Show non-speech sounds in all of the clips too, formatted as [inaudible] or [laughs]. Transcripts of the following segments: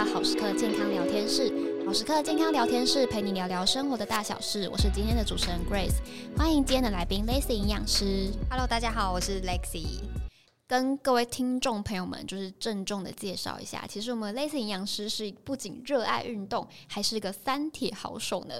到好时刻健康聊天室。好时刻健康聊天室陪你聊聊生活的大小事。我是今天的主持人 Grace，欢迎今天的来宾 Lacy 营养师。Hello，大家好，我是 Lexi。跟各位听众朋友们就是郑重的介绍一下，其实我们 Lacy 营养师是不仅热爱运动，还是个三铁好手呢。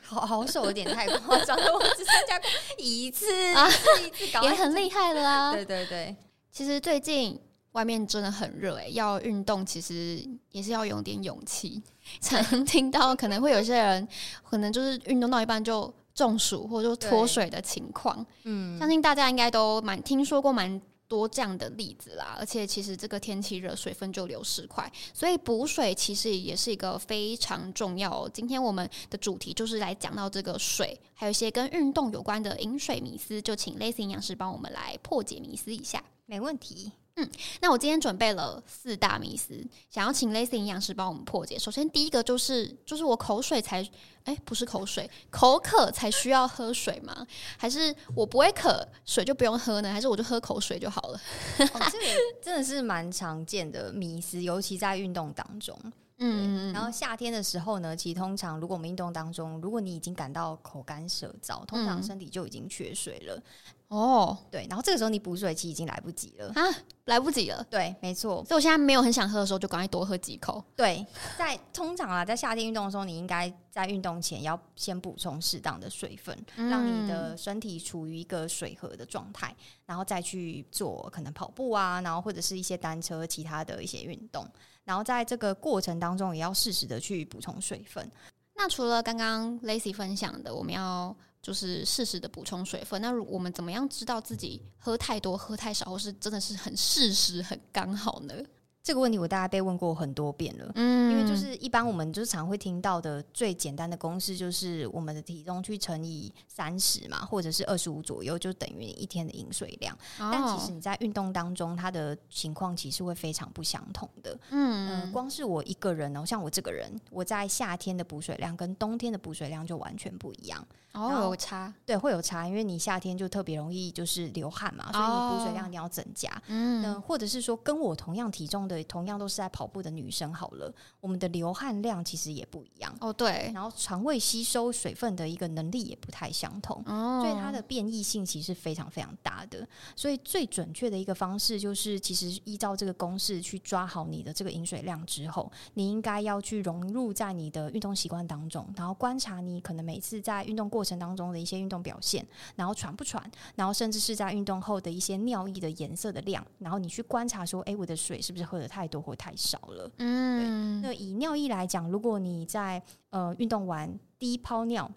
好好手有点太夸张了，我只参加过一次啊，[laughs] 一次搞也很厉害了啊。对对对，其实最近。外面真的很热诶，要运动其实也是要有点勇气。[laughs] 常听到可能会有些人可能就是运动到一半就中暑或者就脱水的情况，嗯，相信大家应该都蛮听说过蛮多这样的例子啦。而且其实这个天气热，水分就流失快，所以补水其实也是一个非常重要哦。今天我们的主题就是来讲到这个水，还有一些跟运动有关的饮水迷思，就请 Lacy 营养师帮我们来破解迷思一下。没问题。嗯，那我今天准备了四大迷思，想要请 Lacy 营养师帮我们破解。首先，第一个就是，就是我口水才，哎、欸，不是口水，口渴才需要喝水吗？还是我不会渴，水就不用喝呢？还是我就喝口水就好了？[laughs] 哦、这个真的是蛮常见的迷思，尤其在运动当中。嗯，然后夏天的时候呢，其实通常如果我们运动当中，如果你已经感到口干舌燥，通常身体就已经缺水了。哦，对，然后这个时候你补水其实已经来不及了啊，来不及了。对，没错。所以我现在没有很想喝的时候，就赶快多喝几口。对，在通常啊，在夏天运动的时候，你应该在运动前要先补充适当的水分，嗯，让你的身体处于一个水合的状态，然后再去做可能跑步啊，然后或者是一些单车、其他的一些运动。然后在这个过程当中，也要适时的去补充水分。那除了刚刚 Lacy 分享的，我们要就是适时的补充水分。那我们怎么样知道自己喝太多、喝太少，或是真的是很适时、很刚好呢？这个问题我大概被问过很多遍了，嗯，因为就是一般我们就是常会听到的最简单的公式就是我们的体重去乘以三十嘛，或者是二十五左右，就等于一天的饮水量。哦。但其实你在运动当中，它的情况其实会非常不相同的。嗯，呃，光是我一个人哦，像我这个人，我在夏天的补水量跟冬天的补水量就完全不一样。哦，有差，对，会有差，因为你夏天就特别容易就是流汗嘛，所以你补水量一定要增加。嗯，那或者是说跟我同样体重的，同样都是在跑步的女生，好了，我们的流汗量其实也不一样。哦，对，然后肠胃吸收水分的一个能力也不太相同，哦，所以它的变异性其实是非常非常大的。所以最准确的一个方式就是，其实依照这个公式去抓好你的这个饮水量之后，你应该要去融入在你的运动习惯当中，然后观察你可能每次在运动过过程当中的一些运动表现，然后喘不喘，然后甚至是在运动后的一些尿液的颜色的量，然后你去观察说，哎，我的水是不是喝的太多或太少了？嗯，那以尿液来讲，如果你在呃运动完第一泡尿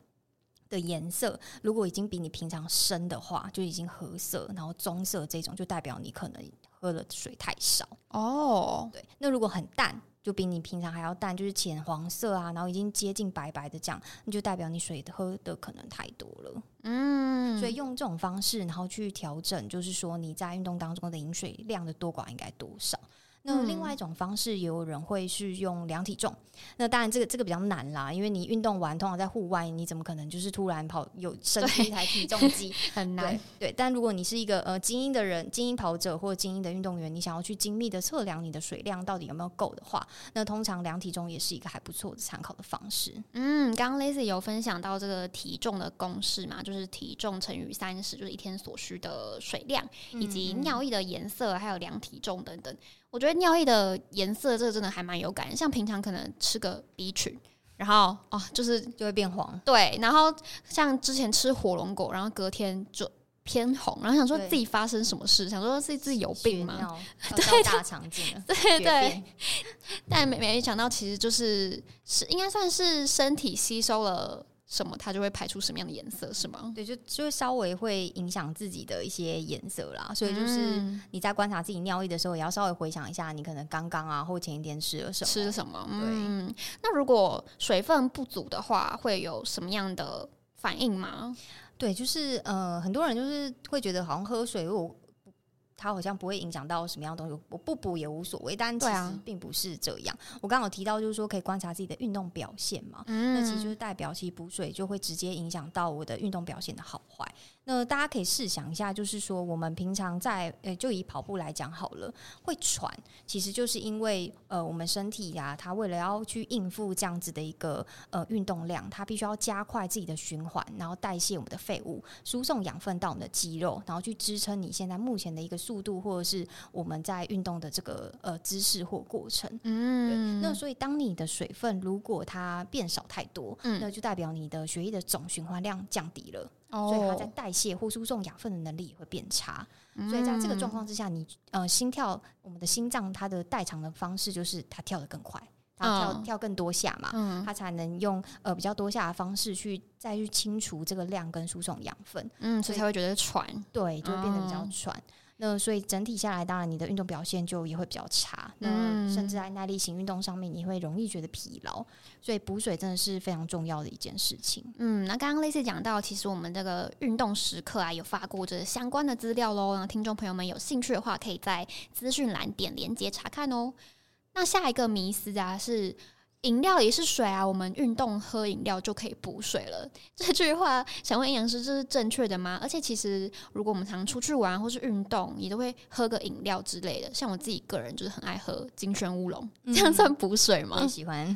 的颜色，如果已经比你平常深的话，就已经褐色，然后棕色这种，就代表你可能喝了水太少。哦，对，那如果很淡。就比你平常还要淡，就是浅黄色啊，然后已经接近白白的这样，那就代表你水喝的可能太多了。嗯，所以用这种方式，然后去调整，就是说你在运动当中的饮水量的多寡应该多少。那另外一种方式，也有人会是用量体重。那当然，这个这个比较难啦，因为你运动完，通常在户外，你怎么可能就是突然跑有 [laughs] 升一台体重机？[laughs] 很难。对，对，但如果你是一个呃精英的人、精英跑者或者精英的运动员，你想要去精密的测量你的水量到底有没有够的话，那通常量体重也是一个还不错的参考的方式。嗯，刚刚 Lazy 有分享到这个体重的公式嘛，就是体重乘以三十，就是一天所需的水量，以及尿液的颜色，还有量体重等等。我觉得尿液的颜色，这个真的还蛮有感。像平常可能吃个 B 群，然后哦，就是就会变黄。对，然后像之前吃火龙果，然后隔天就偏红，然后想说自己发生什么事，想说自己自己有病吗？对，大肠镜了。[laughs] 对对。但没没想到，其实就是是应该算是身体吸收了。什么，它就会排出什么样的颜色，是吗？对，就就稍微会影响自己的一些颜色啦。所以就是你在观察自己尿液的时候，也要稍微回想一下，你可能刚刚啊或前一天吃了什么，吃了什么。对，嗯，那如果水分不足的话，会有什么样的反应吗？对，就是呃，很多人就是会觉得好像喝水我。它好像不会影响到什么样的东西，我不补也无所谓。但其实并不是这样。啊、我刚刚有提到，就是说可以观察自己的运动表现嘛。嗯，那其实就是代表，其实补水就会直接影响到我的运动表现的好坏。那大家可以试想一下，就是说我们平常在呃，就以跑步来讲好了，会喘，其实就是因为呃，我们身体呀、啊，它为了要去应付这样子的一个呃运动量，它必须要加快自己的循环，然后代谢我们的废物，输送养分到我们的肌肉，然后去支撑你现在目前的一个速度，或者是我们在运动的这个呃姿势或过程。嗯，对。那所以当你的水分如果它变少太多，嗯，那就代表你的血液的总循环量降低了。所以它在代谢或输送养分的能力也会变差，嗯、所以在这个状况之下，你呃心跳，我们的心脏它的代偿的方式就是它跳得更快，它跳、哦、跳更多下嘛，嗯、它才能用呃比较多下的方式去再去清除这个量跟输送养分，嗯，所以才会觉得喘，对，就会变得比较喘。哦那所以整体下来，当然你的运动表现就也会比较差。那甚至在耐力型运动上面，你会容易觉得疲劳。所以补水真的是非常重要的一件事情。嗯，那刚刚 Lacy 讲到，其实我们这个运动时刻啊，有发过这相关的资料喽。那听众朋友们有兴趣的话，可以在资讯栏点连接查看哦。那下一个迷思啊是。饮料也是水啊，我们运动喝饮料就可以补水了。[laughs] 这句话想问营养师，这是正确的吗？而且其实，如果我们常出去玩或是运动，也都会喝个饮料之类的。像我自己个人就是很爱喝金萱乌龙，这样算补水吗？我喜欢。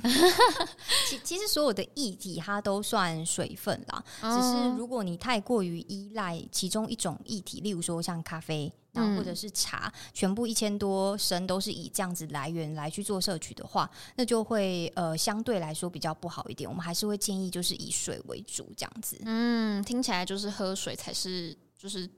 [laughs] 其其实所有的液体它都算水分啦，只是如果你太过于依赖其中一种液体，例如说像咖啡。或者是茶，全部一千多升都是以这样子来源来去做摄取的话，那就会呃相对来说比较不好一点。我们还是会建议就是以水为主这样子。嗯，听起来就是喝水才是就是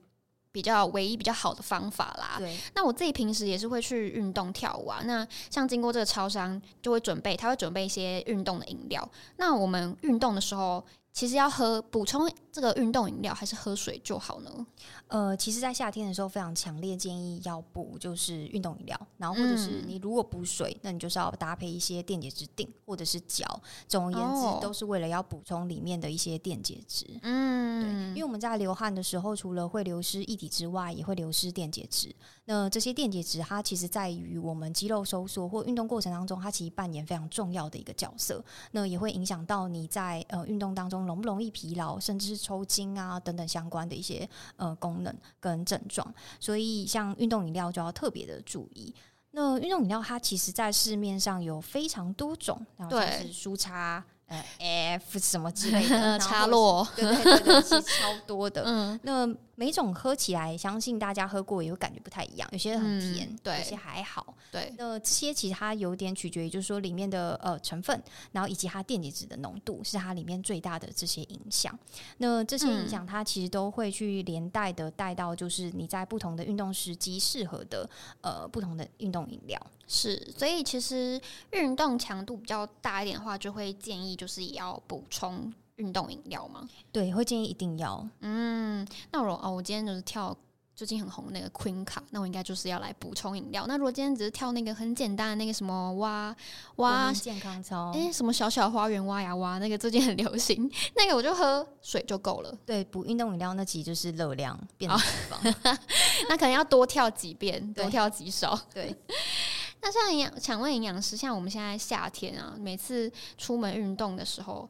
比较唯一比较好的方法啦。对，那我自己平时也是会去运动跳舞啊。那像经过这个超商就会准备，他会准备一些运动的饮料。那我们运动的时候。其实要喝补充这个运动饮料，还是喝水就好呢？呃，其实，在夏天的时候，非常强烈建议要补就是运动饮料，然后或者是你如果补水，那你就是要搭配一些电解质锭或者是胶。总而言之，哦、都是为了要补充里面的一些电解质。嗯，对，因为我们在流汗的时候，除了会流失液体之外，也会流失电解质。那这些电解质，它其实在于我们肌肉收缩或运动过程当中，它其实扮演非常重要的一个角色。那也会影响到你在呃运动当中。容不容易疲劳，甚至是抽筋啊等等相关的一些呃功能跟症状，所以像运动饮料就要特别的注意。那运动饮料它其实在市面上有非常多种，然后就是舒差。呃，F 什么之类的，[laughs] 差落，对对对对，其实超多的。[laughs] 嗯，那每种喝起来，相信大家喝过也会感觉不太一样。有些很甜，嗯、对，有些还好。对，那这些其实它有点取决于，就是说里面的呃成分，然后以及它电解质的浓度，是它里面最大的这些影响。那这些影响，它其实都会去连带的带到，就是你在不同的运动时机适合的呃不同的运动饮料。是，所以其实运动强度比较大一点的话，就会建议就是也要补充运动饮料吗。对，会建议一定要。嗯，那我哦，我今天就是跳最近很红的那个 Queen 卡，那我应该就是要来补充饮料。那如果今天只是跳那个很简单的那个什么蛙蛙健康操，哎、欸，什么小小花园挖呀挖，那个最近很流行，[laughs] 那个我就喝水就够了。对，补运动饮料那其实就是热量变脂肪，哦、[laughs] 那可能要多跳几遍，多跳几首。对。[laughs] 那像营养，想问营养师，像我们现在夏天啊，每次出门运动的时候，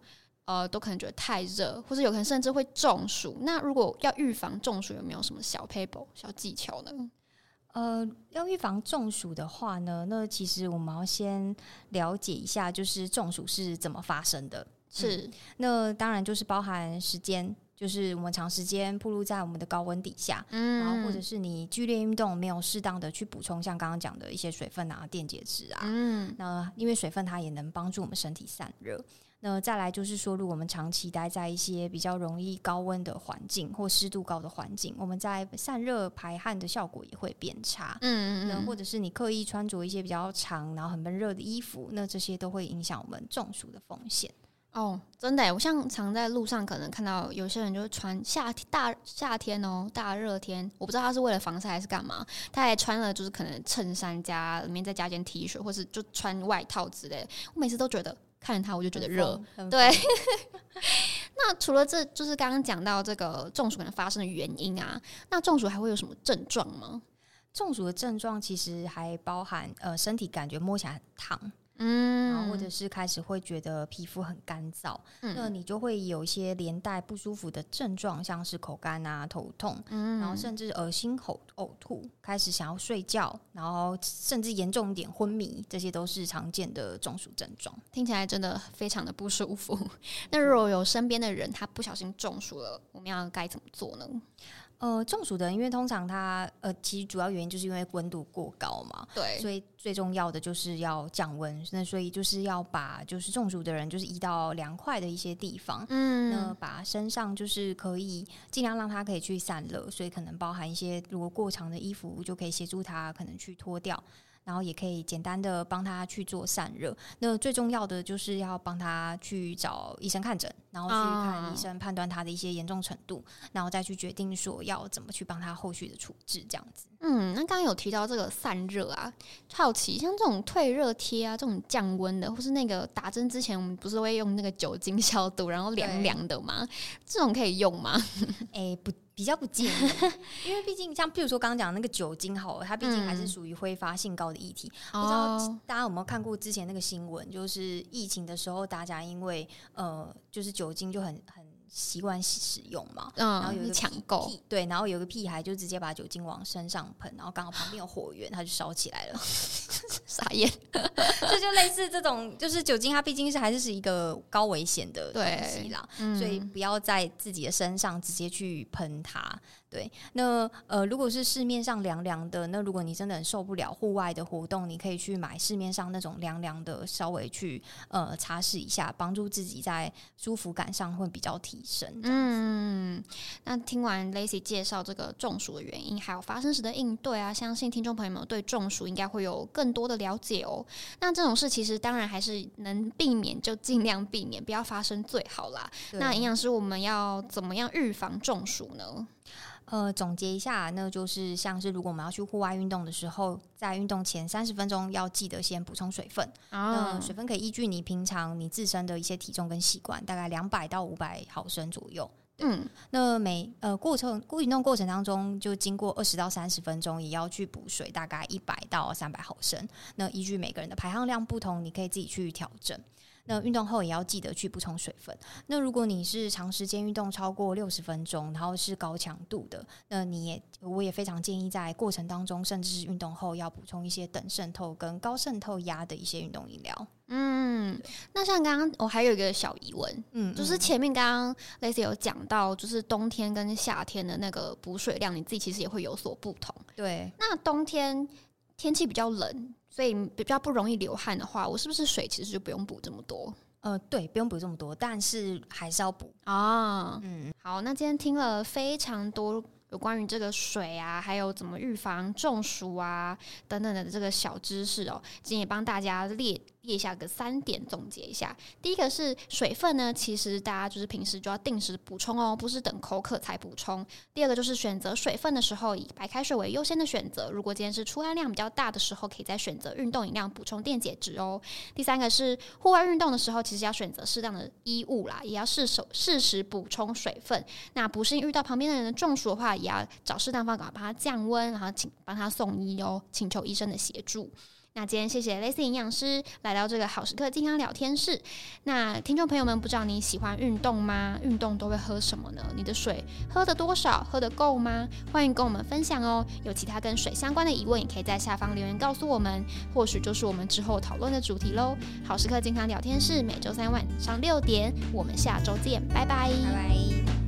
呃，都可能觉得太热，或者有可能甚至会中暑。那如果要预防中暑，有没有什么小 paper、小技巧呢？呃，要预防中暑的话呢，那其实我们要先了解一下，就是中暑是怎么发生的。是，嗯、那当然就是包含时间。就是我们长时间暴露在我们的高温底下，嗯，然后或者是你剧烈运动没有适当的去补充，像刚刚讲的一些水分啊、电解质啊，嗯，那因为水分它也能帮助我们身体散热。那再来就是说，如果我们长期待在一些比较容易高温的环境或湿度高的环境，我们在散热排汗的效果也会变差，嗯嗯，那或者是你刻意穿着一些比较长然后很闷热的衣服，那这些都会影响我们中暑的风险。哦，真的，我像常在路上可能看到有些人就是穿夏天大夏天哦，大热天，我不知道他是为了防晒还是干嘛，他还穿了就是可能衬衫加里面再加件 T 恤，或是就穿外套之类的。我每次都觉得看着他我就觉得热，对。[laughs] 那除了这就是刚刚讲到这个中暑可能发生的原因啊，那中暑还会有什么症状吗？中暑的症状其实还包含呃身体感觉摸起来很烫。嗯，然后或者是开始会觉得皮肤很干燥，嗯，那你就会有一些连带不舒服的症状，像是口干啊、头痛，嗯，然后甚至恶心、呕呕吐，开始想要睡觉，然后甚至严重一点昏迷，这些都是常见的中暑症状。听起来真的非常的不舒服。[laughs] 那如果有身边的人他不小心中暑了，我们要该怎么做呢？呃，中暑的人，因为通常他呃，其实主要原因就是因为温度过高嘛，对，所以最重要的就是要降温。那所以就是要把就是中暑的人就是移到凉快的一些地方，嗯，那把身上就是可以尽量让他可以去散热，所以可能包含一些如果过长的衣服就可以协助他可能去脱掉。然后也可以简单的帮他去做散热。那最重要的就是要帮他去找医生看诊，然后去看医生判断他的一些严重程度，然后再去决定说要怎么去帮他后续的处置这样子。嗯，那刚刚有提到这个散热啊，好奇像这种退热贴啊，这种降温的，或是那个打针之前我们不是会用那个酒精消毒，然后凉凉的吗？这种可以用吗？[laughs] 哎，不。比较不建议，[laughs] 因为毕竟像譬如说刚刚讲那个酒精好了，它毕竟还是属于挥发性高的液体。嗯、不知道大家有没有看过之前那个新闻，就是疫情的时候，大家因为呃，就是酒精就很很。习惯使用嘛，嗯，然后有一个抢购，对，然后有一个屁孩就直接把酒精往身上喷，然后刚好旁边有火源，他就烧起来了，[laughs] 傻眼。[laughs] 这就类似这种，就是酒精，它毕竟是还是是一个高危险的东西啦，嗯，所以不要在自己的身上直接去喷它。对，那呃，如果是市面上凉凉的，那如果你真的很受不了户外的活动，你可以去买市面上那种凉凉的，稍微去呃擦拭一下，帮助自己在舒服感上会比较提升。嗯，那听完 Lacy 介绍这个中暑的原因，还有发生时的应对啊，相信听众朋友们对中暑应该会有更多的了解哦。那这种事其实当然还是能避免就尽量避免，不要发生最好啦。那营养师，我们要怎么样预防中暑呢？呃，总结一下，那就是像是如果我们要去户外运动的时候，在运动前三十分钟要记得先补充水分。啊、哦，水分可以依据你平常你自身的一些体重跟习惯，大概两百到五百毫升左右。嗯，那每呃过程过运动过程当中，就经过二十到三十分钟，也要去补水，大概一百到三百毫升。那依据每个人的排汗量不同，你可以自己去调整。那运动后也要记得去补充水分。那如果你是长时间运动超过六十分钟，然后是高强度的，那你也我也非常建议在过程当中，甚至是运动后要补充一些等渗透跟高渗透压的一些运动饮料。嗯，那像刚刚我还有一个小疑问，嗯，就是前面刚刚 Lacy 有讲到，就是冬天跟夏天的那个补水量，你自己其实也会有所不同。对，那冬天天气比较冷。所以比较不容易流汗的话，我是不是水其实就不用补这么多？呃，对，不用补这么多，但是还是要补啊。嗯，好，那今天听了非常多有关于这个水啊，还有怎么预防中暑啊等等的这个小知识哦，今天也帮大家列。列下个三点总结一下，第一个是水分呢，其实大家就是平时就要定时补充哦，不是等口渴才补充。第二个就是选择水分的时候，以白开水为优先的选择。如果今天是出汗量比较大的时候，可以再选择运动饮料补充电解质哦。第三个是户外运动的时候，其实要选择适当的衣物啦，也要适手适时补充水分。那不幸遇到旁边的人的中暑的话，也要找适当方法帮他降温，然后请帮他送医哦，请求医生的协助。那今天谢谢 Lacy 营养师来到这个好时刻健康聊天室。那听众朋友们，不知道你喜欢运动吗？运动都会喝什么呢？你的水喝的多少？喝得够吗？欢迎跟我们分享哦。有其他跟水相关的疑问，也可以在下方留言告诉我们，或许就是我们之后讨论的主题喽。好时刻健康聊天室每周三晚上六点，我们下周见，拜拜。拜拜。